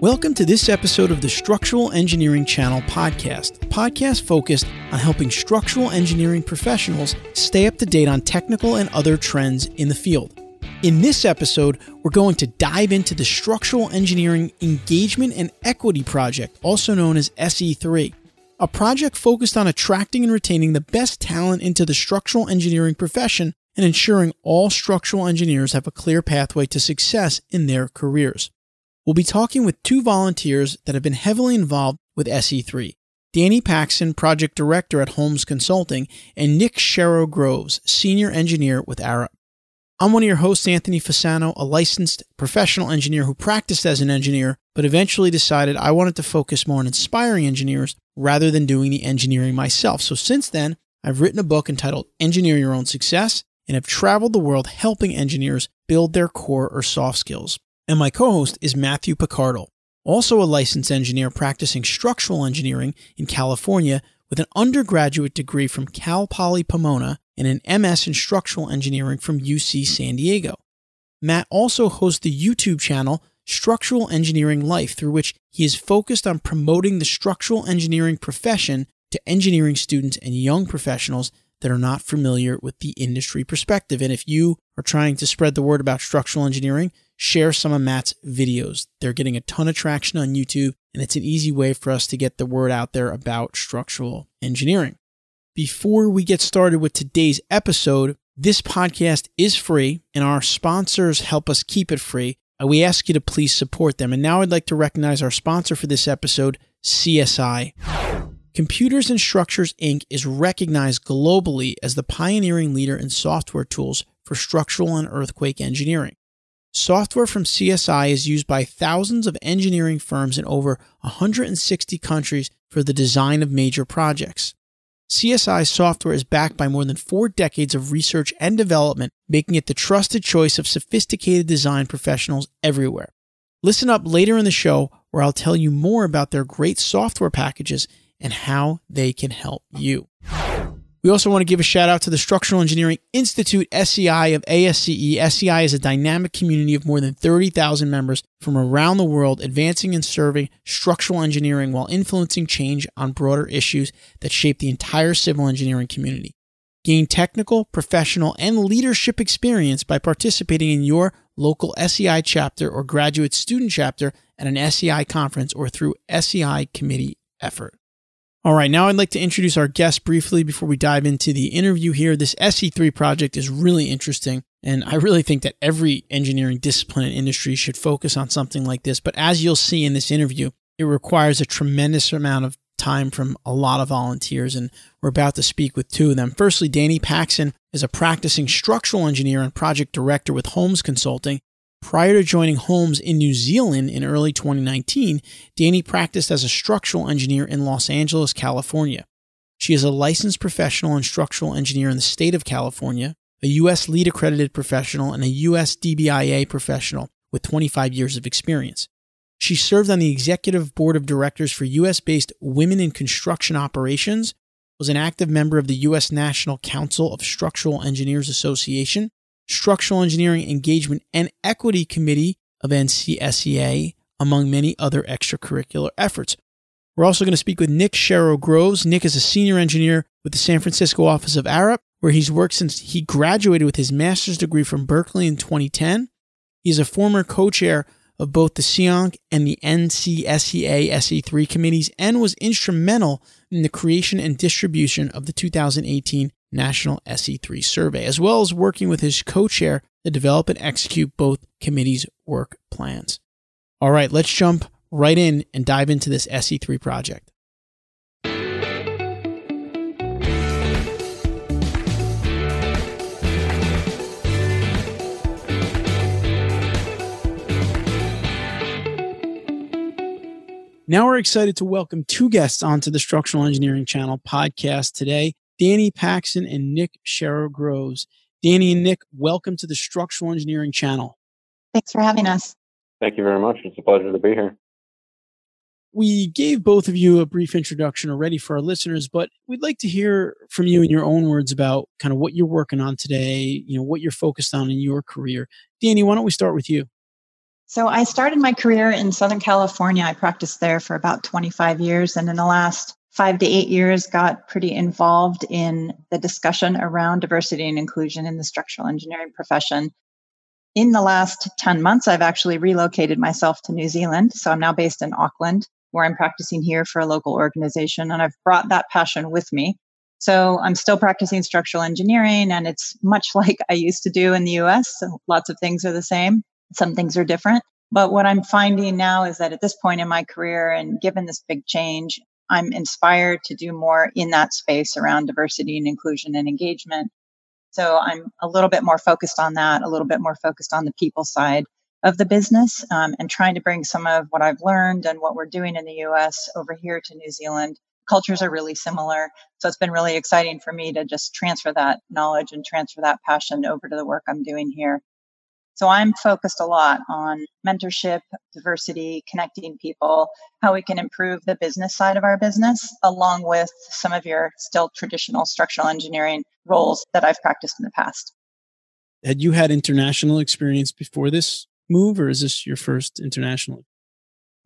Welcome to this episode of the Structural Engineering Channel podcast, podcast focused on helping structural engineering professionals stay up to date on technical and other trends in the field. In this episode, we're going to dive into the Structural Engineering Engagement and Equity Project, also known as SE3, a project focused on attracting and retaining the best talent into the structural engineering profession and ensuring all structural engineers have a clear pathway to success in their careers. We'll be talking with two volunteers that have been heavily involved with SE3 Danny Paxson, Project Director at Holmes Consulting, and Nick Sherrow Groves, Senior Engineer with Arup. I'm one of your hosts, Anthony Fasano, a licensed professional engineer who practiced as an engineer, but eventually decided I wanted to focus more on inspiring engineers rather than doing the engineering myself. So since then, I've written a book entitled Engineer Your Own Success and have traveled the world helping engineers build their core or soft skills and my co host is Matthew Picardal, also a licensed engineer practicing structural engineering in California with an undergraduate degree from Cal Poly Pomona and an MS in structural engineering from UC San Diego. Matt also hosts the YouTube channel Structural Engineering Life, through which he is focused on promoting the structural engineering profession to engineering students and young professionals that are not familiar with the industry perspective. And if you are trying to spread the word about structural engineering, share some of Matt's videos. They're getting a ton of traction on YouTube, and it's an easy way for us to get the word out there about structural engineering. Before we get started with today's episode, this podcast is free, and our sponsors help us keep it free. Uh, we ask you to please support them. And now I'd like to recognize our sponsor for this episode, CSI. Computers and Structures Inc. is recognized globally as the pioneering leader in software tools for structural and earthquake engineering. Software from CSI is used by thousands of engineering firms in over 160 countries for the design of major projects. CSI software is backed by more than four decades of research and development, making it the trusted choice of sophisticated design professionals everywhere. Listen up later in the show where I'll tell you more about their great software packages and how they can help you. We also want to give a shout out to the Structural Engineering Institute SEI of ASCE. SEI is a dynamic community of more than 30,000 members from around the world advancing and serving structural engineering while influencing change on broader issues that shape the entire civil engineering community. Gain technical, professional, and leadership experience by participating in your local SEI chapter or graduate student chapter at an SEI conference or through SEI committee effort. All right, now I'd like to introduce our guest briefly before we dive into the interview here. This SE3 project is really interesting, and I really think that every engineering discipline and industry should focus on something like this. But as you'll see in this interview, it requires a tremendous amount of time from a lot of volunteers, and we're about to speak with two of them. Firstly, Danny Paxson is a practicing structural engineer and project director with Holmes Consulting. Prior to joining Holmes in New Zealand in early 2019, Danny practiced as a structural engineer in Los Angeles, California. She is a licensed professional and structural engineer in the state of California, a U.S. LEED accredited professional, and a U.S. DBIA professional with 25 years of experience. She served on the executive board of directors for U.S. based Women in Construction Operations, was an active member of the U.S. National Council of Structural Engineers Association, Structural Engineering Engagement and Equity Committee of NCSEA, among many other extracurricular efforts. We're also going to speak with Nick Sherrow Groves. Nick is a senior engineer with the San Francisco office of Arup, where he's worked since he graduated with his master's degree from Berkeley in 2010. He's a former co chair of both the SEAONC and the NCSEA SE3 committees and was instrumental in the creation and distribution of the 2018 National SE3 survey, as well as working with his co chair to develop and execute both committees' work plans. All right, let's jump right in and dive into this SE3 project. Now we're excited to welcome two guests onto the Structural Engineering Channel podcast today. Danny Paxson and Nick Sherrow Groves. Danny and Nick, welcome to the Structural Engineering Channel. Thanks for having us. Thank you very much. It's a pleasure to be here. We gave both of you a brief introduction already for our listeners, but we'd like to hear from you in your own words about kind of what you're working on today, you know, what you're focused on in your career. Danny, why don't we start with you? So I started my career in Southern California. I practiced there for about 25 years. And in the last five to eight years, got pretty involved in the discussion around diversity and inclusion in the structural engineering profession. In the last 10 months, I've actually relocated myself to New Zealand. So I'm now based in Auckland, where I'm practicing here for a local organization. And I've brought that passion with me. So I'm still practicing structural engineering, and it's much like I used to do in the US. So lots of things are the same. Some things are different. But what I'm finding now is that at this point in my career and given this big change, I'm inspired to do more in that space around diversity and inclusion and engagement. So I'm a little bit more focused on that, a little bit more focused on the people side of the business um, and trying to bring some of what I've learned and what we're doing in the US over here to New Zealand. Cultures are really similar. So it's been really exciting for me to just transfer that knowledge and transfer that passion over to the work I'm doing here. So I'm focused a lot on mentorship, diversity, connecting people, how we can improve the business side of our business, along with some of your still traditional structural engineering roles that I've practiced in the past. Had you had international experience before this move, or is this your first international?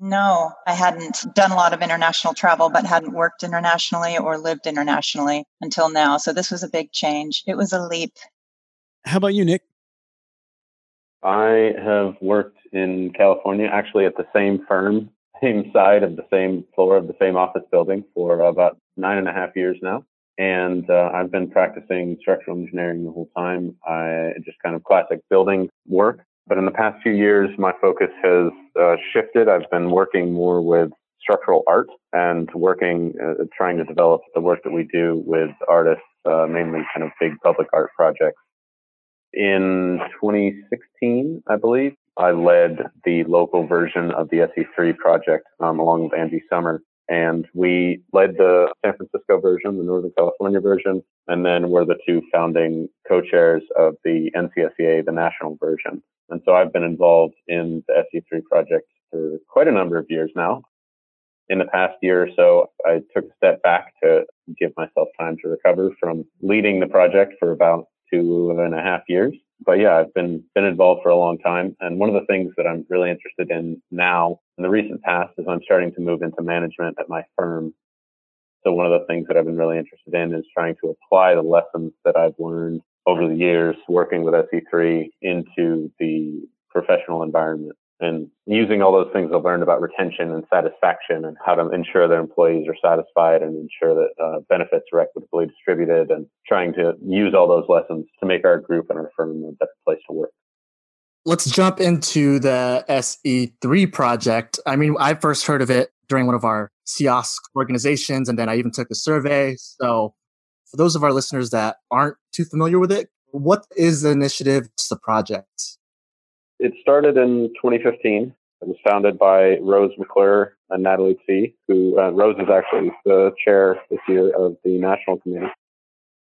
No, I hadn't done a lot of international travel, but hadn't worked internationally or lived internationally until now. So this was a big change. It was a leap. How about you, Nick? I have worked in California, actually at the same firm, same side of the same floor of the same office building for about nine and a half years now. And uh, I've been practicing structural engineering the whole time. I just kind of classic building work. But in the past few years, my focus has uh, shifted. I've been working more with structural art and working, uh, trying to develop the work that we do with artists, uh, mainly kind of big public art projects in 2016, I believe, I led the local version of the SE3 project um, along with Angie Sommer. And we led the San Francisco version, the Northern California version, and then we're the two founding co-chairs of the NCSEA, the national version. And so I've been involved in the SE3 project for quite a number of years now. In the past year or so, I took a step back to give myself time to recover from leading the project for about two and a half years. But yeah, I've been been involved for a long time. And one of the things that I'm really interested in now in the recent past is I'm starting to move into management at my firm. So one of the things that I've been really interested in is trying to apply the lessons that I've learned over the years working with SE3 into the professional environment and using all those things I've learned about retention and satisfaction and how to ensure that employees are satisfied and ensure that uh, benefits are equitably distributed and trying to use all those lessons to make our group and our firm a better place to work. Let's jump into the SE3 project. I mean, I first heard of it during one of our SEAOSC organizations, and then I even took a survey. So, for those of our listeners that aren't too familiar with it, what is the initiative? What's the project? It started in 2015. It was founded by Rose McClure and Natalie Tse, who uh, Rose is actually the chair this year of the national committee.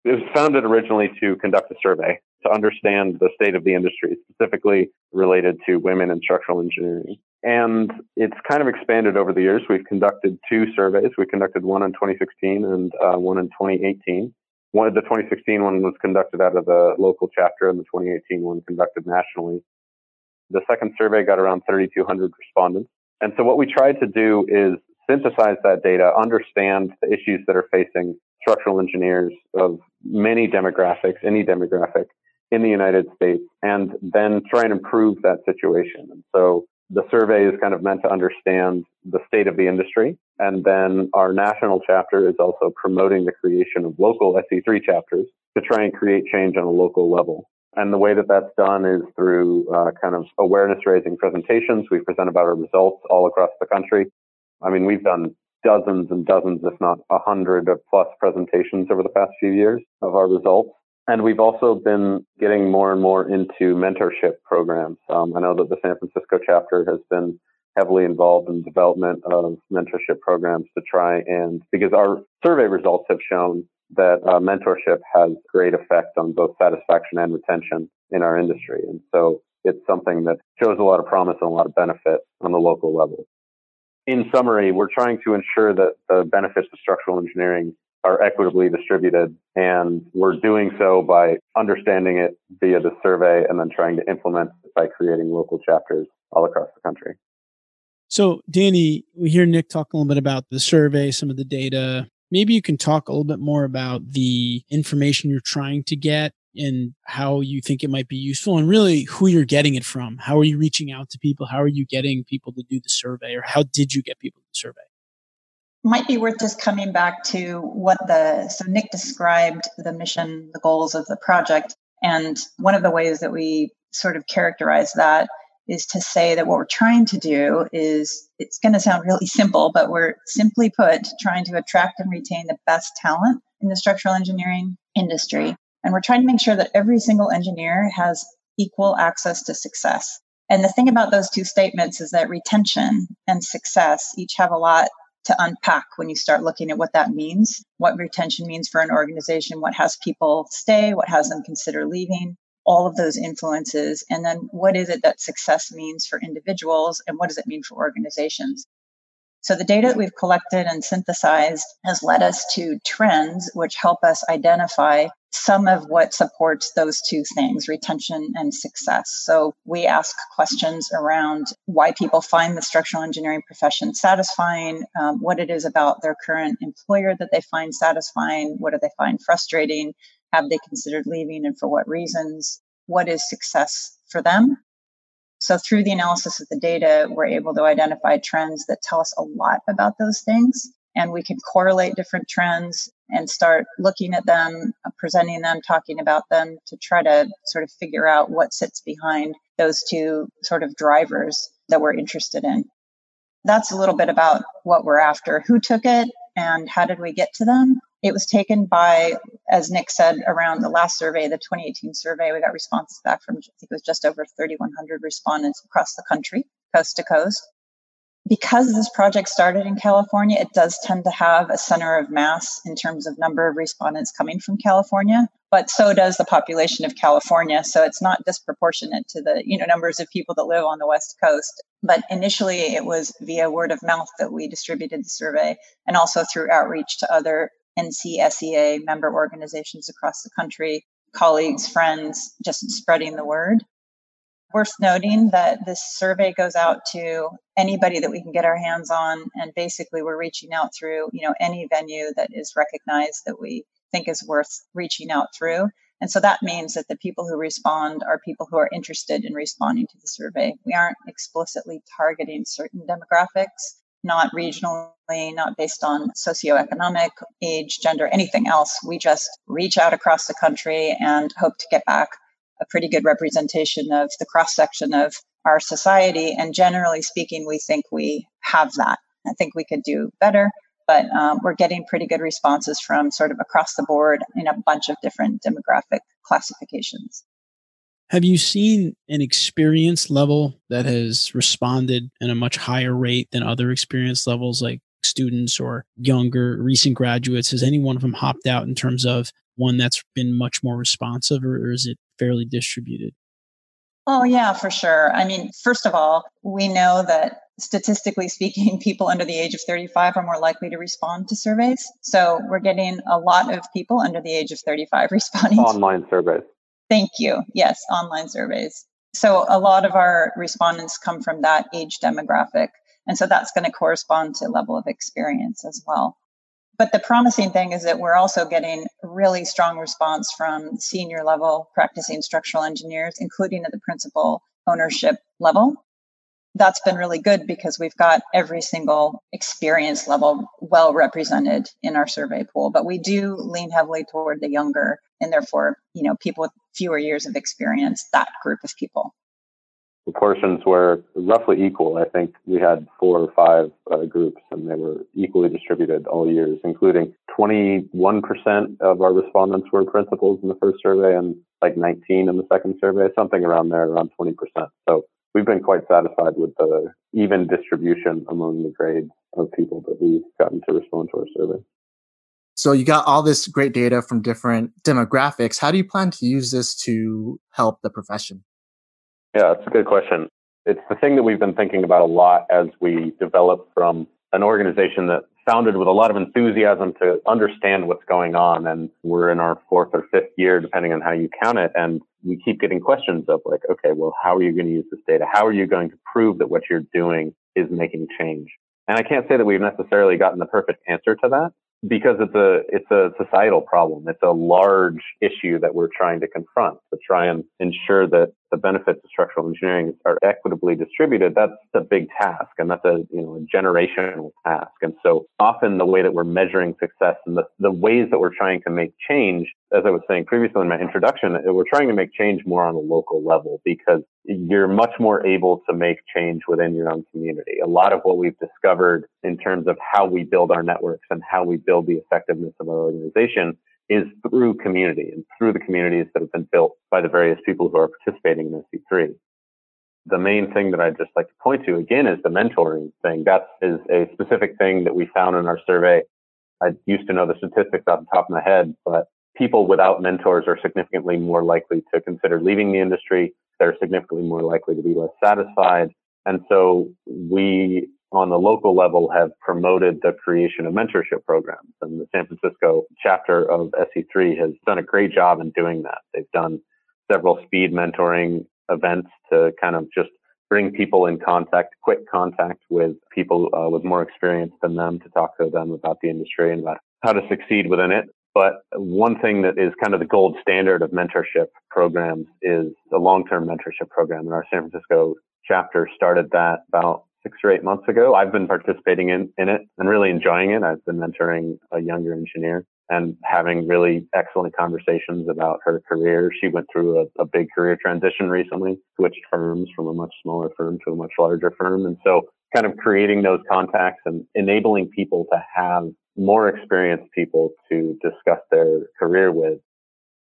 It was founded originally to conduct a survey to understand the state of the industry, specifically related to women in structural engineering. And it's kind of expanded over the years. We've conducted two surveys. We conducted one in 2016 and uh, one in 2018. One the 2016 one was conducted out of the local chapter, and the 2018 one conducted nationally. The second survey got around 3,200 respondents. And so what we tried to do is synthesize that data, understand the issues that are facing structural engineers of many demographics, any demographic in the United States, and then try and improve that situation. And so the survey is kind of meant to understand the state of the industry. And then our national chapter is also promoting the creation of local SE3 chapters to try and create change on a local level. And the way that that's done is through uh, kind of awareness raising presentations. We present about our results all across the country. I mean, we've done dozens and dozens, if not a hundred plus presentations over the past few years of our results. And we've also been getting more and more into mentorship programs. Um, I know that the San Francisco chapter has been heavily involved in development of mentorship programs to try and because our survey results have shown that uh, mentorship has great effect on both satisfaction and retention in our industry. And so it's something that shows a lot of promise and a lot of benefit on the local level. In summary, we're trying to ensure that the benefits of structural engineering are equitably distributed. And we're doing so by understanding it via the survey and then trying to implement it by creating local chapters all across the country. So, Danny, we hear Nick talk a little bit about the survey, some of the data. Maybe you can talk a little bit more about the information you're trying to get and how you think it might be useful and really who you're getting it from. How are you reaching out to people? How are you getting people to do the survey or how did you get people to survey? Might be worth just coming back to what the, so Nick described the mission, the goals of the project. And one of the ways that we sort of characterize that is to say that what we're trying to do is it's going to sound really simple, but we're simply put trying to attract and retain the best talent in the structural engineering industry and we're trying to make sure that every single engineer has equal access to success. And the thing about those two statements is that retention and success each have a lot to unpack when you start looking at what that means, what retention means for an organization, what has people stay, what has them consider leaving, all of those influences. And then what is it that success means for individuals and what does it mean for organizations? So the data that we've collected and synthesized has led us to trends which help us identify some of what supports those two things, retention and success. So we ask questions around why people find the structural engineering profession satisfying, um, what it is about their current employer that they find satisfying, what do they find frustrating, have they considered leaving and for what reasons, what is success for them, so through the analysis of the data, we're able to identify trends that tell us a lot about those things. And we can correlate different trends and start looking at them, uh, presenting them, talking about them to try to sort of figure out what sits behind those two sort of drivers that we're interested in. That's a little bit about what we're after. Who took it and how did we get to them? It was taken by, as Nick said, around the last survey, the 2018 survey. We got responses back from, I think it was just over 3,100 respondents across the country, coast to coast. Because this project started in California, it does tend to have a center of mass in terms of number of respondents coming from California, but so does the population of California. So it's not disproportionate to the you know numbers of people that live on the West Coast. But initially, it was via word of mouth that we distributed the survey, and also through outreach to other NCSEA member organizations across the country, colleagues, friends, just spreading the word. Worth noting that this survey goes out to anybody that we can get our hands on, and basically we're reaching out through, you know, any venue that is recognized that we think is worth reaching out through. And so that means that the people who respond are people who are interested in responding to the survey. We aren't explicitly targeting certain demographics not regionally, not based on socioeconomic, age, gender, anything else. We just reach out across the country and hope to get back a pretty good representation of the cross section of our society. And generally speaking, we think we have that. I think we could do better, but um, we're getting pretty good responses from sort of across the board in a bunch of different demographic classifications. Have you seen an experience level that has responded in a much higher rate than other experience levels, like students or younger recent graduates? Has any one of them hopped out in terms of one that's been much more responsive, or, or is it fairly distributed? Oh, yeah, for sure. I mean, first of all, we know that statistically speaking, people under the age of 35 are more likely to respond to surveys. So we're getting a lot of people under the age of 35 responding. Online surveys. Thank you. Yes, online surveys. So a lot of our respondents come from that age demographic. And so that's going to correspond to level of experience as well. But the promising thing is that we're also getting really strong response from senior level practicing structural engineers, including at the principal ownership level that's been really good because we've got every single experience level well represented in our survey pool but we do lean heavily toward the younger and therefore you know people with fewer years of experience that group of people. The proportions were roughly equal. I think we had four or five uh, groups and they were equally distributed all years including 21% of our respondents were principals in the first survey and like 19 in the second survey something around there around 20% so we've been quite satisfied with the even distribution among the grades of people that we've gotten to respond to our survey. So you got all this great data from different demographics. How do you plan to use this to help the profession? Yeah, that's a good question. It's the thing that we've been thinking about a lot as we develop from an organization that founded with a lot of enthusiasm to understand what's going on. And we're in our fourth or fifth year, depending on how you count it. And we keep getting questions of like, okay, well, how are you going to use this data? How are you going to prove that what you're doing is making change? And I can't say that we've necessarily gotten the perfect answer to that, because it's a it's a societal problem. It's a large issue that we're trying to confront to try and ensure that the benefits of structural engineering are equitably distributed. That's a big task, and that's a you know a generational task. And so often the way that we're measuring success and the, the ways that we're trying to make change, as I was saying previously in my introduction, uh, we're trying to make change more on a local level because you're much more able to make change within your own community. A lot of what we've discovered in terms of how we build our networks and how we build the effectiveness of our organization is through community and through the communities that have been built by the various people who are participating in SE3. The main thing that I'd just like to point to again is the mentoring thing. That is a specific thing that we found in our survey. I used to know the statistics off the top of my head, but people without mentors are significantly more likely to consider leaving the industry they're significantly more likely to be less satisfied. And so we on the local level have promoted the creation of mentorship programs and the San Francisco chapter of SE3 has done a great job in doing that. They've done several speed mentoring events to kind of just bring people in contact, quick contact with people uh, with more experience than them to talk to them about the industry and about how to succeed within it. But one thing that is kind of the gold standard of mentorship programs is the long-term mentorship program. And our San Francisco chapter started that about six or eight months ago. I've been participating in, in it and really enjoying it. I've been mentoring a younger engineer and having really excellent conversations about her career. She went through a, a big career transition recently, switched firms from a much smaller firm to a much larger firm. And so kind of creating those contacts and enabling people to have more experienced people to discuss their career with.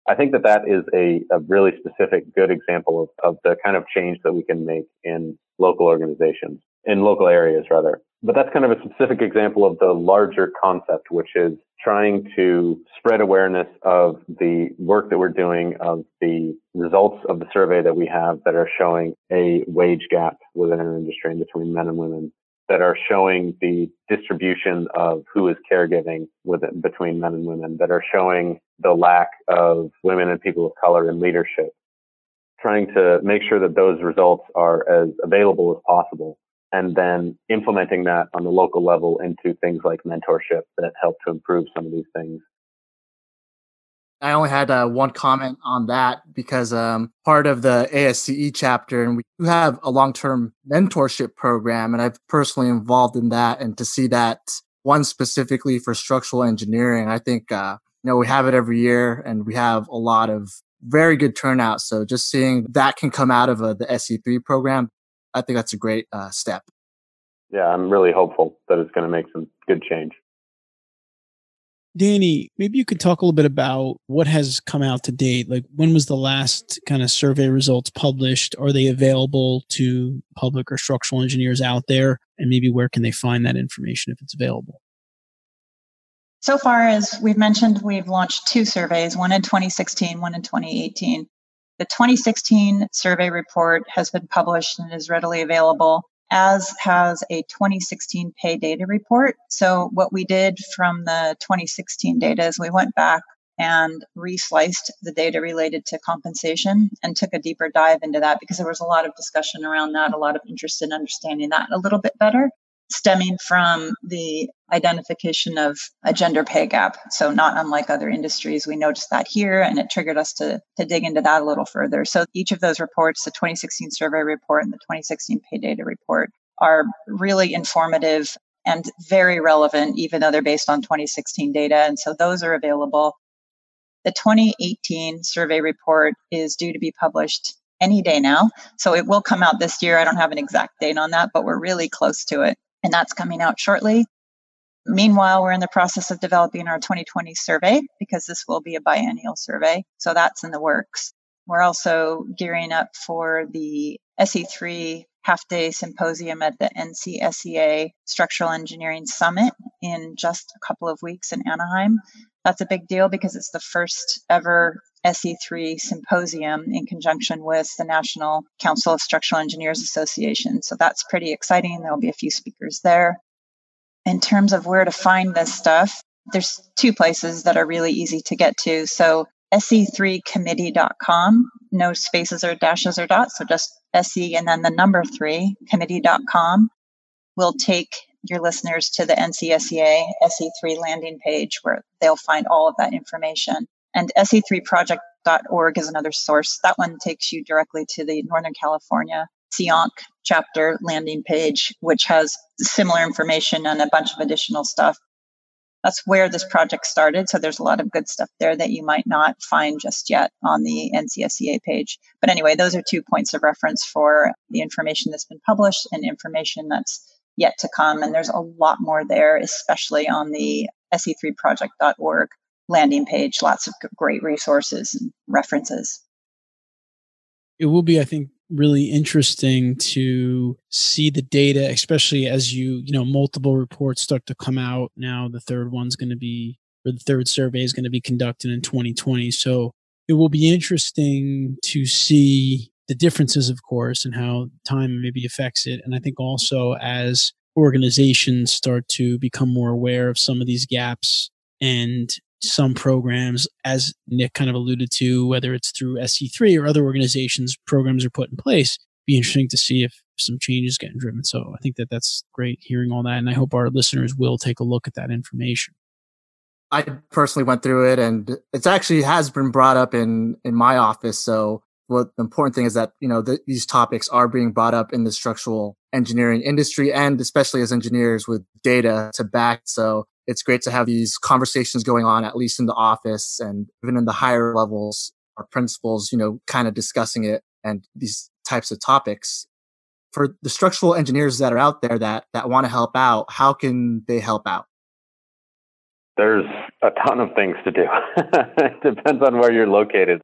I think that that is a, a really specific, good example of, of the kind of change that we can make in local organizations, in local areas rather. But that's kind of a specific example of the larger concept, which is trying to spread awareness of the work that we're doing, of the results of the survey that we have that are showing a wage gap within our industry and between men and women that are showing the distribution of who is caregiving within, between men and women, that are showing the lack of women and people of color in leadership, trying to make sure that those results are as available as possible, and then implementing that on the local level into things like mentorship that help to improve some of these things. I only had uh, one comment on that because um, part of the ASCE chapter, and we do have a long term mentorship program, and I've personally involved in that. And to see that one specifically for structural engineering, I think uh, you know we have it every year, and we have a lot of very good turnout. So just seeing that can come out of uh, the SE3 program, I think that's a great uh, step. Yeah, I'm really hopeful that it's going to make some good change. Danny, maybe you could talk a little bit about what has come out to date. Like, when was the last kind of survey results published? Are they available to public or structural engineers out there? And maybe where can they find that information if it's available? So far, as we've mentioned, we've launched two surveys one in 2016, one in 2018. The 2016 survey report has been published and is readily available as has a 2016 pay data report. So what we did from the 2016 data is we went back and resliced the data related to compensation and took a deeper dive into that because there was a lot of discussion around that, a lot of interest in understanding that a little bit better stemming from the identification of a gender pay gap. So not unlike other industries, we noticed that here and it triggered us to, to dig into that a little further. So each of those reports, the 2016 survey report and the 2016 pay data report are really informative and very relevant, even though they're based on 2016 data. And so those are available. The 2018 survey report is due to be published any day now. So it will come out this year. I don't have an exact date on that, but we're really close to it and that's coming out shortly. Meanwhile, we're in the process of developing our 2020 survey because this will be a biennial survey. So that's in the works. We're also gearing up for the SE3 half day symposium at the NCSEA Structural Engineering Summit in just a couple of weeks in Anaheim. That's a big deal because it's the first ever SE3 symposium in conjunction with the National Council of Structural Engineers Association. So that's pretty exciting. There'll be a few speakers there. In terms of where to find this stuff, there's two places that are really easy to get to. So se3committee.com, no spaces or dashes or dots, so just se and then the number three committee.com will take your listeners to the NCSEA SE3 landing page where they'll find all of that information. And SE3project.org is another source. That one takes you directly to the Northern California SEAONC chapter landing page, which has similar information and a bunch of additional stuff. That's where this project started. So there's a lot of good stuff there that you might not find just yet on the NCSEA page. But anyway, those are two points of reference for the information that's been published and information that's yet to come. And there's a lot more there, especially on the se3project.org landing page. Lots of great resources and references. It will be, I think, really interesting to see the data, especially as you, you know, multiple reports start to come out. Now the third one's going to be, or the third survey is going to be conducted in 2020. So it will be interesting to see the differences, of course, and how time maybe affects it. And I think also as organizations start to become more aware of some of these gaps and some programs, as Nick kind of alluded to, whether it's through SE3 or other organizations, programs are put in place. Be interesting to see if some changes getting driven. So I think that that's great hearing all that, and I hope our listeners will take a look at that information. I personally went through it, and it's actually has been brought up in in my office. So what the important thing is that you know the, these topics are being brought up in the structural engineering industry and especially as engineers with data to back so it's great to have these conversations going on at least in the office and even in the higher levels our principals you know kind of discussing it and these types of topics for the structural engineers that are out there that that want to help out how can they help out there's a ton of things to do it depends on where you're located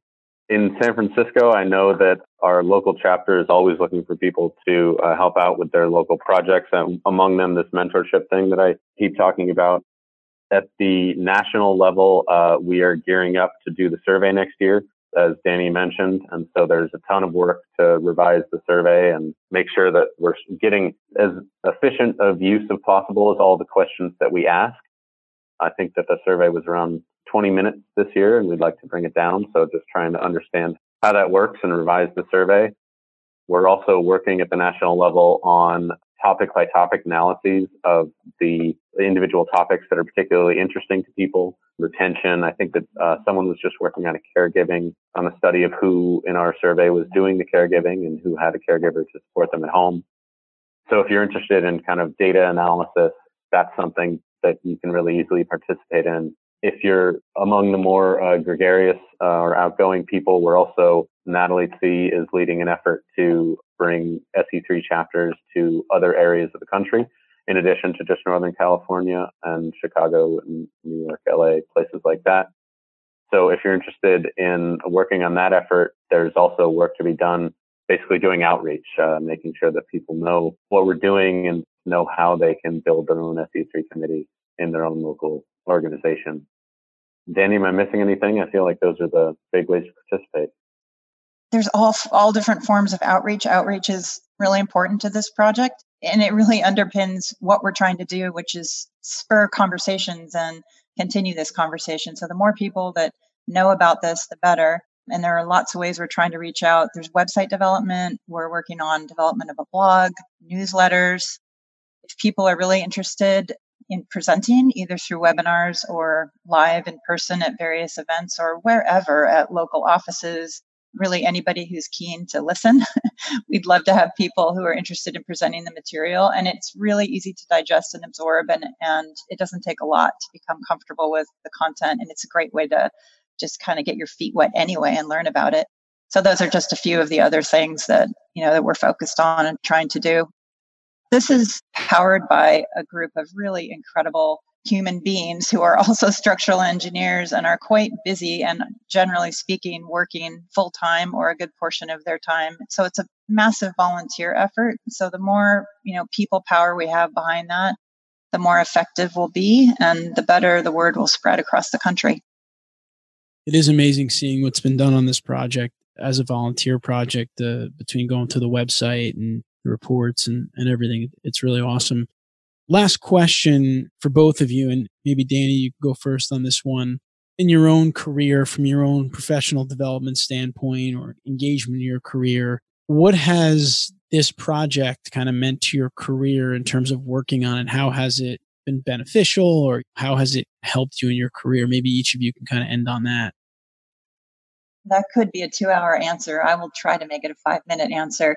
in San Francisco, I know that our local chapter is always looking for people to uh, help out with their local projects. And among them, this mentorship thing that I keep talking about. At the national level, uh, we are gearing up to do the survey next year, as Danny mentioned. And so there's a ton of work to revise the survey and make sure that we're getting as efficient of use as possible as all the questions that we ask. I think that the survey was around 20 minutes this year, and we'd like to bring it down. So just trying to understand how that works and revise the survey. We're also working at the national level on topic by topic analyses of the individual topics that are particularly interesting to people. Retention. I think that uh, someone was just working on a caregiving, on a study of who in our survey was doing the caregiving and who had a caregiver to support them at home. So if you're interested in kind of data analysis, that's something that you can really easily participate in if you're among the more uh, gregarious uh, or outgoing people, we're also Natalie Tse is leading an effort to bring SE3 chapters to other areas of the country, in addition to just Northern California and Chicago and New York, LA, places like that. So if you're interested in working on that effort, there's also work to be done, basically doing outreach, uh, making sure that people know what we're doing and know how they can build their own SE3 committee in their own local organization. Danny, am I missing anything? I feel like those are the big ways to participate. There's all all different forms of outreach. Outreach is really important to this project, and it really underpins what we're trying to do, which is spur conversations and continue this conversation. So the more people that know about this, the better. And there are lots of ways we're trying to reach out. There's website development. We're working on development of a blog, newsletters. If people are really interested in presenting either through webinars or live in person at various events or wherever at local offices. Really, anybody who's keen to listen. We'd love to have people who are interested in presenting the material. And it's really easy to digest and absorb, and, and it doesn't take a lot to become comfortable with the content. And it's a great way to just kind of get your feet wet anyway and learn about it. So those are just a few of the other things that, you know, that we're focused on and trying to do. This is powered by a group of really incredible human beings who are also structural engineers and are quite busy and generally speaking working full time or a good portion of their time so it's a massive volunteer effort so the more you know people power we have behind that the more effective we'll be and the better the word will spread across the country it is amazing seeing what's been done on this project as a volunteer project uh, between going to the website and reports and, and everything. It's really awesome. Last question for both of you, and maybe Danny, you go first on this one. In your own career, from your own professional development standpoint or engagement in your career, what has this project kind of meant to your career in terms of working on it? How has it been beneficial or how has it helped you in your career? Maybe each of you can kind of end on that. That could be a two hour answer. I will try to make it a five minute answer.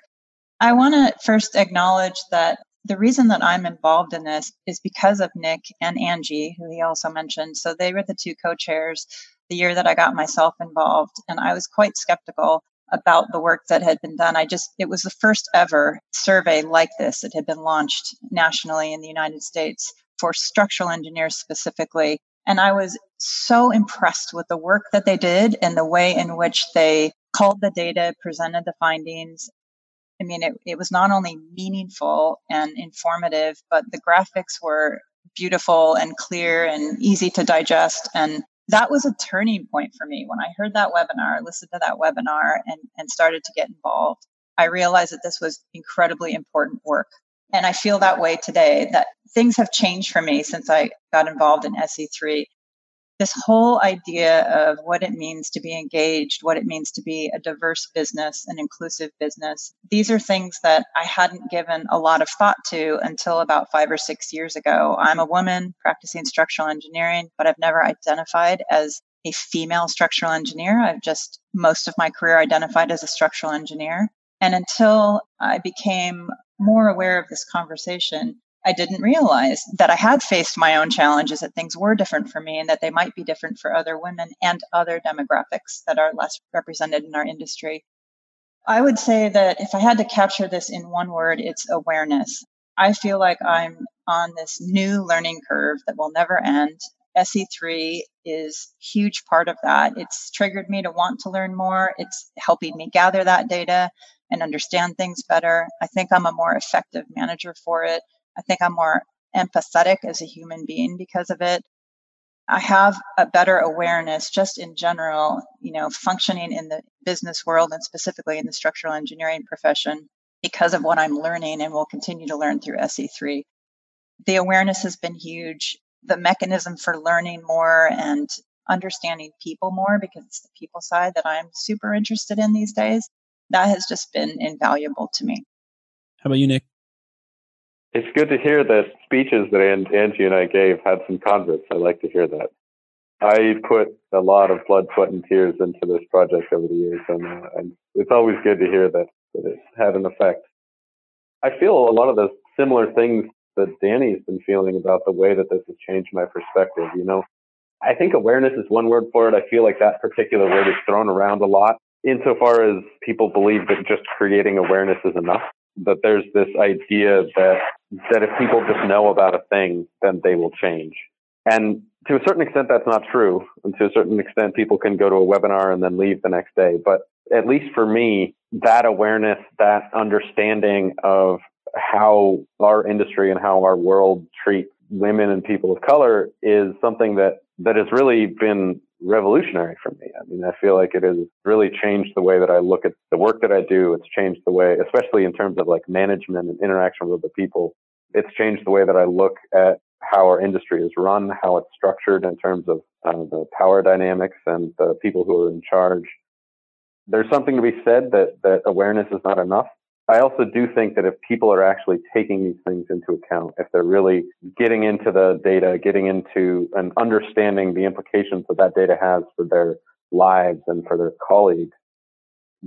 I want to first acknowledge that the reason that I'm involved in this is because of Nick and Angie, who he also mentioned. So they were the two co chairs the year that I got myself involved. And I was quite skeptical about the work that had been done. I just, it was the first ever survey like this that had been launched nationally in the United States for structural engineers specifically. And I was so impressed with the work that they did and the way in which they called the data, presented the findings. I mean, it, it was not only meaningful and informative, but the graphics were beautiful and clear and easy to digest. And that was a turning point for me when I heard that webinar, listened to that webinar, and, and started to get involved. I realized that this was incredibly important work. And I feel that way today that things have changed for me since I got involved in SE3 this whole idea of what it means to be engaged, what it means to be a diverse business, an inclusive business. These are things that I hadn't given a lot of thought to until about five or six years ago. I'm a woman practicing structural engineering, but I've never identified as a female structural engineer. I've just most of my career identified as a structural engineer. And until I became more aware of this conversation, I didn't realize that I had faced my own challenges, that things were different for me and that they might be different for other women and other demographics that are less represented in our industry. I would say that if I had to capture this in one word, it's awareness. I feel like I'm on this new learning curve that will never end. SE3 is huge part of that. It's triggered me to want to learn more. It's helping me gather that data and understand things better. I think I'm a more effective manager for it. I think I'm more empathetic as a human being because of it. I have a better awareness just in general, you know, functioning in the business world and specifically in the structural engineering profession because of what I'm learning and will continue to learn through SE3. The awareness has been huge. The mechanism for learning more and understanding people more, because it's the people side that I'm super interested in these days, that has just been invaluable to me. How about you, Nick? It's good to hear that speeches that Angie and I gave had some converts. I like to hear that. I put a lot of blood, sweat, and tears into this project over the years, and, uh, and it's always good to hear that, that it had an effect. I feel a lot of the similar things that Danny's been feeling about the way that this has changed my perspective. You know, I think awareness is one word for it. I feel like that particular word is thrown around a lot insofar as people believe that just creating awareness is enough that there's this idea that that if people just know about a thing, then they will change. And to a certain extent, that's not true. And to a certain extent, people can go to a webinar and then leave the next day. But at least for me, that awareness, that understanding of how our industry and how our world treats women and people of color is something that that has really been revolutionary for me. I mean, I feel like it has really changed the way that I look at the work that I do. It's changed the way, especially in terms of like management and interaction with the people. It's changed the way that I look at how our industry is run, how it's structured in terms of uh, the power dynamics and the people who are in charge. There's something to be said that that awareness is not enough. I also do think that if people are actually taking these things into account, if they're really getting into the data, getting into and understanding the implications that that data has for their lives and for their colleagues,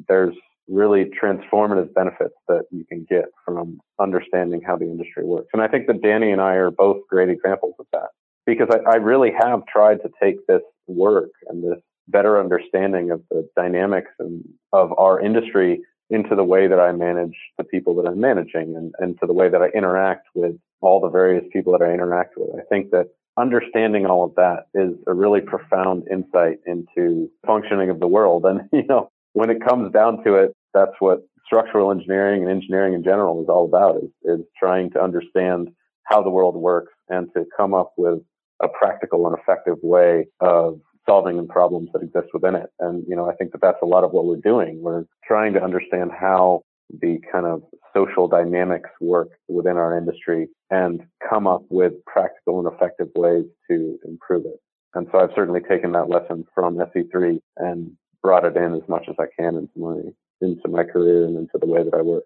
there's really transformative benefits that you can get from understanding how the industry works. And I think that Danny and I are both great examples of that because I, I really have tried to take this work and this better understanding of the dynamics and of our industry into the way that I manage the people that I'm managing and, and to the way that I interact with all the various people that I interact with. I think that understanding all of that is a really profound insight into functioning of the world. And, you know, when it comes down to it, that's what structural engineering and engineering in general is all about is, is trying to understand how the world works and to come up with a practical and effective way of solving the problems that exist within it. And, you know, I think that that's a lot of what we're doing. We're trying to understand how the kind of social dynamics work within our industry and come up with practical and effective ways to improve it. And so I've certainly taken that lesson from SE3 and brought it in as much as I can into my into my career and into the way that I work.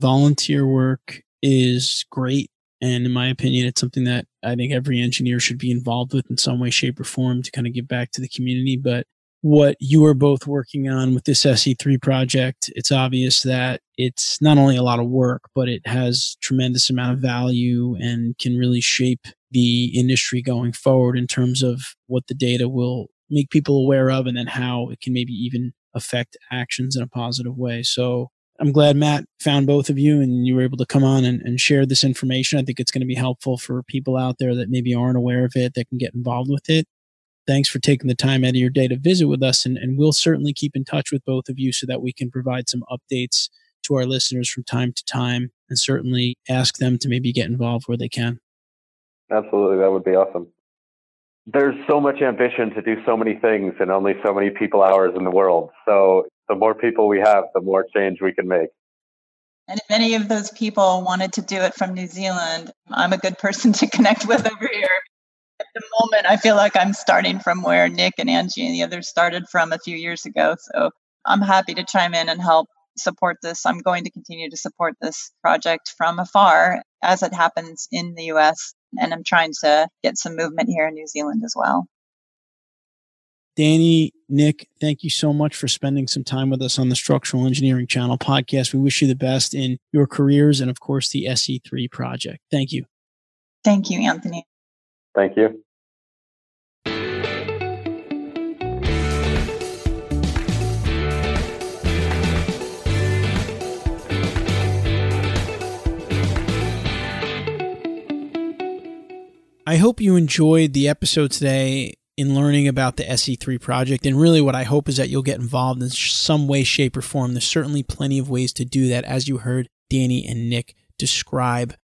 Volunteer work is great. And in my opinion, it's something that I think every engineer should be involved with in some way, shape, or form to kind of give back to the community. But what you are both working on with this SE3 project, it's obvious that it's not only a lot of work, but it has tremendous amount of value and can really shape the industry going forward in terms of what the data will make people aware of and then how it can maybe even affect actions in a positive way. So I'm glad Matt found both of you and you were able to come on and, and share this information. I think it's going to be helpful for people out there that maybe aren't aware of it that can get involved with it. Thanks for taking the time out of your day to visit with us. And, and we'll certainly keep in touch with both of you so that we can provide some updates to our listeners from time to time and certainly ask them to maybe get involved where they can. Absolutely. That would be awesome. There's so much ambition to do so many things and only so many people hours in the world. So the more people we have, the more change we can make. And if any of those people wanted to do it from New Zealand, I'm a good person to connect with over here. At the moment, I feel like I'm starting from where Nick and Angie and the others started from a few years ago. So I'm happy to chime in and help support this. I'm going to continue to support this project from afar as it happens in the US. And I'm trying to get some movement here in New Zealand as well. Danny, Nick, thank you so much for spending some time with us on the Structural Engineering Channel podcast. We wish you the best in your careers and, of course, the SE3 project. Thank you. Thank you, Anthony. Thank you. I hope you enjoyed the episode today in learning about the SE3 project. And really, what I hope is that you'll get involved in some way, shape, or form. There's certainly plenty of ways to do that, as you heard Danny and Nick describe.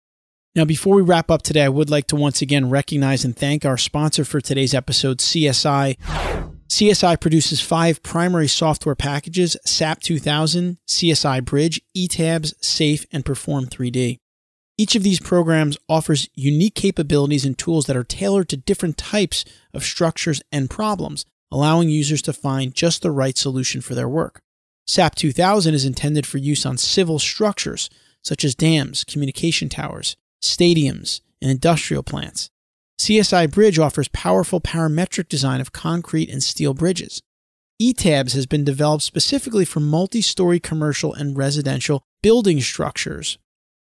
Now, before we wrap up today, I would like to once again recognize and thank our sponsor for today's episode, CSI. CSI produces five primary software packages SAP 2000, CSI Bridge, ETABS, SAFE, and Perform 3D. Each of these programs offers unique capabilities and tools that are tailored to different types of structures and problems, allowing users to find just the right solution for their work. SAP 2000 is intended for use on civil structures such as dams, communication towers, stadiums, and industrial plants. CSI Bridge offers powerful parametric design of concrete and steel bridges. ETABS has been developed specifically for multi story commercial and residential building structures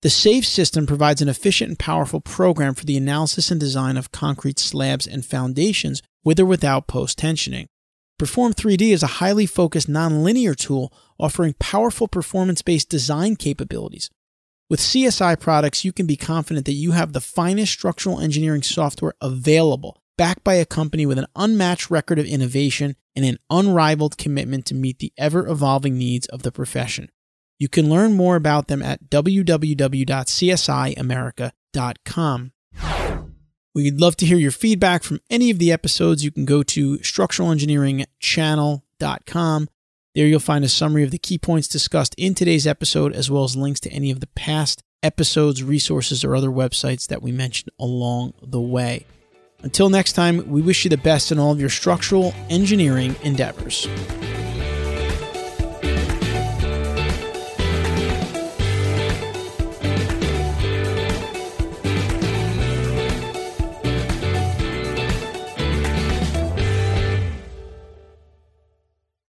the SAFE system provides an efficient and powerful program for the analysis and design of concrete slabs and foundations with or without post tensioning. Perform 3D is a highly focused nonlinear tool offering powerful performance based design capabilities. With CSI products, you can be confident that you have the finest structural engineering software available, backed by a company with an unmatched record of innovation and an unrivaled commitment to meet the ever evolving needs of the profession. You can learn more about them at www.csiamerica.com. We'd love to hear your feedback from any of the episodes. You can go to structuralengineeringchannel.com. There you'll find a summary of the key points discussed in today's episode, as well as links to any of the past episodes, resources, or other websites that we mentioned along the way. Until next time, we wish you the best in all of your structural engineering endeavors.